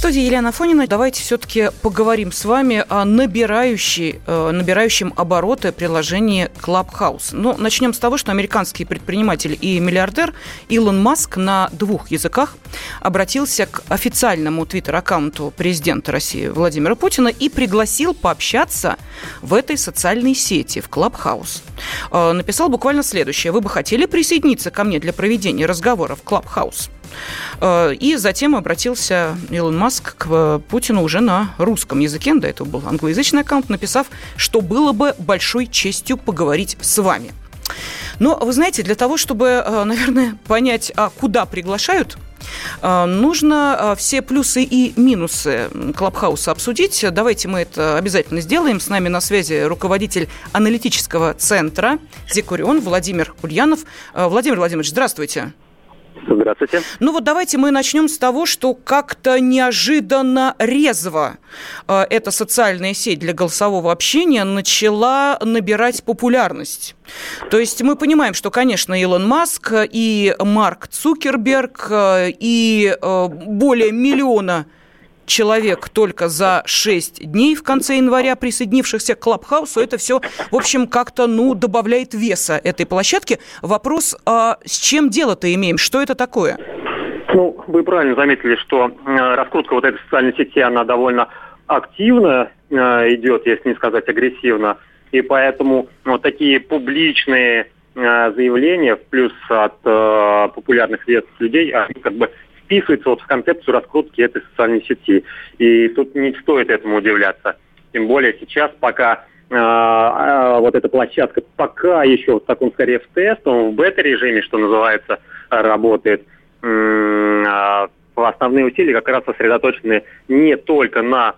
студии Елена Фонина. Давайте все-таки поговорим с вами о набирающей, э, набирающем обороты приложении Clubhouse. Ну, начнем с того, что американский предприниматель и миллиардер Илон Маск на двух языках обратился к официальному твиттер-аккаунту президента России Владимира Путина и пригласил пообщаться в этой социальной сети, в Clubhouse. Э, написал буквально следующее. Вы бы хотели присоединиться ко мне для проведения разговора в Clubhouse? Э, И затем обратился Илон Маск к Путину уже на русском языке, до этого был англоязычный аккаунт, написав, что было бы большой честью поговорить с вами. Но, вы знаете, для того, чтобы, э, наверное, понять, а куда приглашают, э, нужно э, все плюсы и минусы Клабхауса обсудить. Давайте мы это обязательно сделаем. С нами на связи руководитель аналитического центра «Зекурион» Владимир Ульянов. Э, Владимир Владимирович, здравствуйте. Здравствуйте. Ну вот давайте мы начнем с того, что как-то неожиданно резво э, эта социальная сеть для голосового общения начала набирать популярность. То есть мы понимаем, что, конечно, Илон Маск и Марк Цукерберг э, и э, более миллиона человек только за 6 дней в конце января, присоединившихся к Клабхаусу, это все, в общем, как-то, ну, добавляет веса этой площадке. Вопрос, а с чем дело-то имеем? Что это такое? Ну, вы правильно заметили, что э, раскрутка вот этой социальной сети, она довольно активно э, идет, если не сказать агрессивно. И поэтому вот такие публичные э, заявления, плюс от э, популярных средств людей, они как бы вписываются вот в концепцию раскрутки этой социальной сети. И тут не стоит этому удивляться. Тем более сейчас, пока э, э, вот эта площадка пока еще в таком скорее в тестовом, в бета-режиме, что называется, работает, э, основные усилия как раз сосредоточены не только на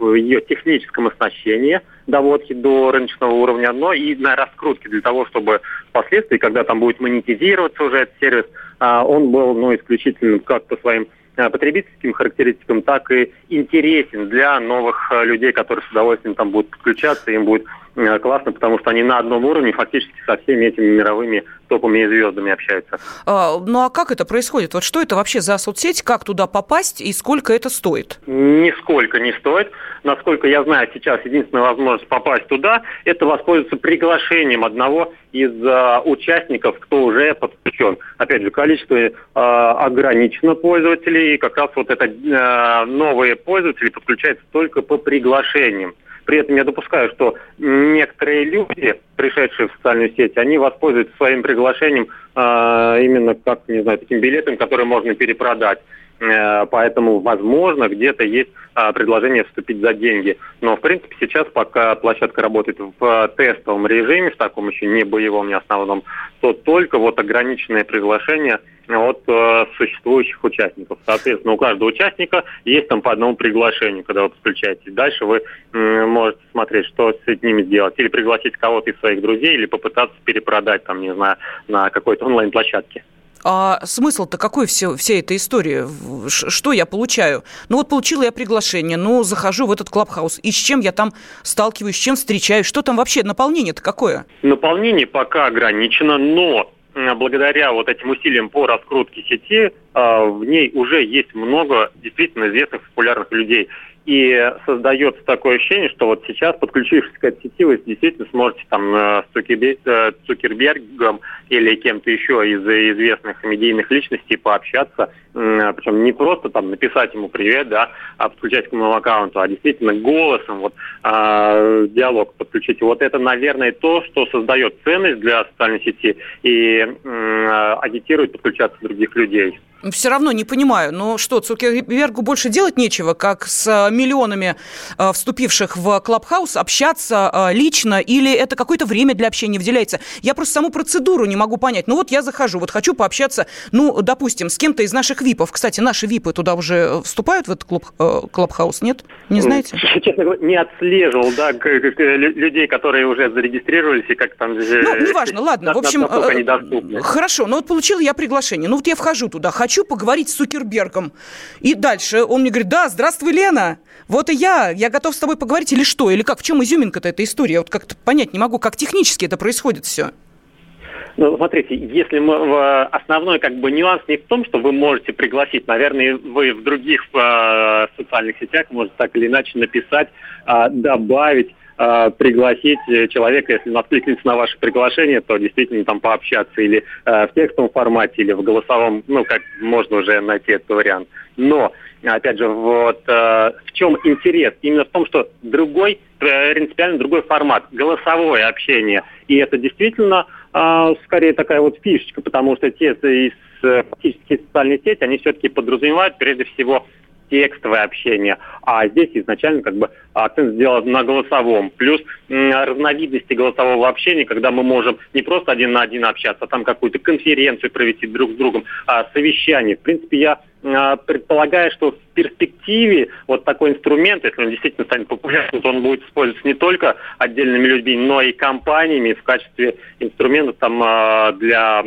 э, ее техническом оснащении доводки до рыночного уровня, но и на раскрутке для того, чтобы впоследствии, когда там будет монетизироваться уже этот сервис, а, он был ну, исключительно как по своим а, потребительским характеристикам, так и интересен для новых а, людей, которые с удовольствием там будут подключаться, им будет классно, потому что они на одном уровне фактически со всеми этими мировыми топовыми звездами общаются. А, ну а как это происходит? Вот что это вообще за соцсеть, как туда попасть и сколько это стоит? Нисколько не стоит. Насколько я знаю, сейчас единственная возможность попасть туда, это воспользоваться приглашением одного из э, участников, кто уже подключен. Опять же, количество э, ограничено пользователей, и как раз вот это э, новые пользователи подключаются только по приглашениям. При этом я допускаю, что некоторые люди, пришедшие в социальную сеть, они воспользуются своим приглашением э, именно как, не знаю, таким билетом, который можно перепродать. Э, Поэтому, возможно, где-то есть а, предложение вступить за деньги. Но, в принципе, сейчас, пока площадка работает в а, тестовом режиме, в таком еще не боевом, не основном, то только вот ограниченное приглашение от э, существующих участников. Соответственно, у каждого участника есть там по одному приглашению, когда вы подключаетесь. Дальше вы м, можете смотреть, что с ними сделать. Или пригласить кого-то из своих друзей, или попытаться перепродать, там, не знаю, на какой-то онлайн-площадке. А смысл-то какой все, всей этой истории? В- ш- Что я получаю? Ну вот получила я приглашение, ну захожу в этот клабхаус, и с чем я там сталкиваюсь, с чем встречаюсь? Что там вообще, наполнение-то какое? Наполнение пока ограничено, но благодаря вот этим усилиям по раскрутке сети а, в ней уже есть много действительно известных популярных людей. И создается такое ощущение, что вот сейчас, подключившись к этой сети, вы действительно сможете там э, с Цукербе- э, Цукербергом или кем-то еще из известных медийных личностей пообщаться, м, причем не просто там написать ему привет, да, а подключать к моему аккаунту, а действительно голосом вот а, диалог подключить. Вот это, наверное, то, что создает ценность для социальной сети и агитирует подключаться других людей. Все равно не понимаю, ну что, Цукербергу больше делать нечего, как с э, миллионами э, вступивших в Clubhouse общаться э, лично, или это какое-то время для общения выделяется? Я просто саму процедуру не могу понять. Ну вот я захожу, вот хочу пообщаться, ну, допустим, с кем-то из наших ВИПов. Кстати, наши ВИПы туда уже вступают в этот клуб, э, Clubhouse, нет? Не знаете? Честно говоря, не отслеживал, да, людей, которые уже зарегистрировались и как там... Ну, неважно, ладно, в общем, хорошо, ну вот получил я приглашение, ну вот я вхожу туда, хочу поговорить с Сукербергом. И дальше он мне говорит, да, здравствуй, Лена, вот и я, я готов с тобой поговорить или что, или как, в чем изюминка-то этой истории? Я вот как-то понять не могу, как технически это происходит все. Ну, смотрите, если мы, основной как бы нюанс не в том, что вы можете пригласить, наверное, вы в других э, социальных сетях можете так или иначе написать, э, добавить э, пригласить человека, если он откликнется на ваше приглашение, то действительно там пообщаться или э, в текстовом формате, или в голосовом, ну, как можно уже найти этот вариант. Но, опять же, вот э, в чем интерес? Именно в том, что другой, принципиально другой формат, голосовое общение. И это действительно э, скорее такая вот фишечка, потому что те из фактически социальные сети, они все-таки подразумевают прежде всего текстовое общение, а здесь изначально как бы акцент сделан на голосовом. Плюс разновидности голосового общения, когда мы можем не просто один на один общаться, а там какую-то конференцию провести друг с другом, а совещание. В принципе, я а, предполагаю, что в перспективе вот такой инструмент, если он действительно станет популярным, то он будет использоваться не только отдельными людьми, но и компаниями в качестве инструмента там, а, для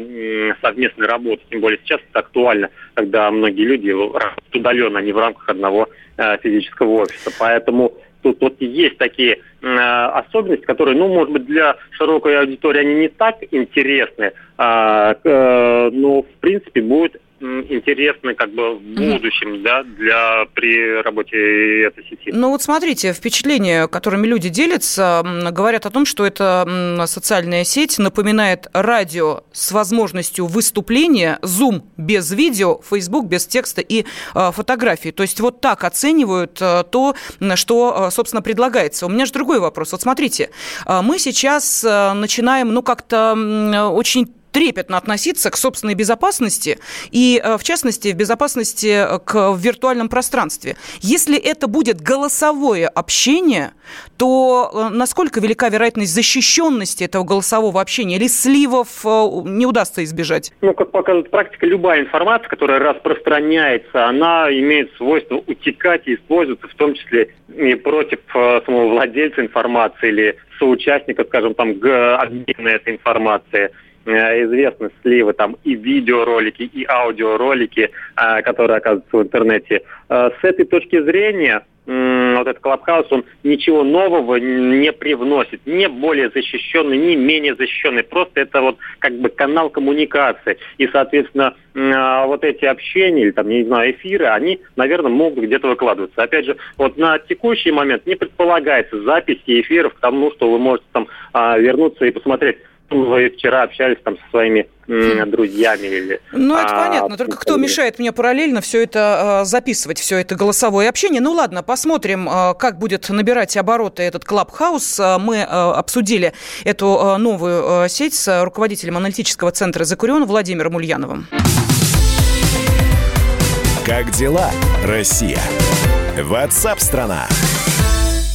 совместной работы. Тем более сейчас это актуально, когда многие люди работают удаленно, а не в рамках одного а, физического офиса. Поэтому тут вот есть такие особенности, которые, ну, может быть, для широкой аудитории они не так интересны, а, э, но, в принципе, будет интересны как бы в будущем, угу. да, для при работе этой сети. Ну вот смотрите, впечатления, которыми люди делятся, говорят о том, что эта социальная сеть напоминает радио с возможностью выступления, Zoom без видео, Facebook без текста и э, фотографий. То есть вот так оценивают э, то, что, э, собственно, предлагается. У меня же другой вопрос. Вот смотрите, мы сейчас начинаем, ну, как-то очень трепетно относиться к собственной безопасности и, э, в частности, в безопасности э, к, виртуальном пространстве. Если это будет голосовое общение, то э, насколько велика вероятность защищенности этого голосового общения или сливов не удастся избежать? Ну, как показывает практика, любая информация, которая распространяется, она имеет свойство утекать и использоваться, в том числе и против самого владельца информации или соучастника, скажем, там, обмена этой информацией. Э, известны сливы там и видеоролики, и аудиоролики, э, которые оказываются в интернете. Э, с этой точки зрения вот этот Клабхаус, он ничего нового не привносит, не более защищенный, не менее защищенный. Просто это вот как бы канал коммуникации. И, соответственно, вот эти общения или там, не знаю, эфиры, они, наверное, могут где-то выкладываться. Опять же, вот на текущий момент не предполагается записи эфиров к тому, что вы можете там а, вернуться и посмотреть вы вчера общались там со своими друзьями или... Ну, это а, понятно. Только кто мешает мне параллельно все это а, записывать, все это голосовое общение? Ну, ладно, посмотрим, а, как будет набирать обороты этот Клабхаус. А, мы обсудили эту новую сеть с руководителем аналитического центра «Закурион» Владимиром Ульяновым. Как дела, Россия? Ватсап-страна! страна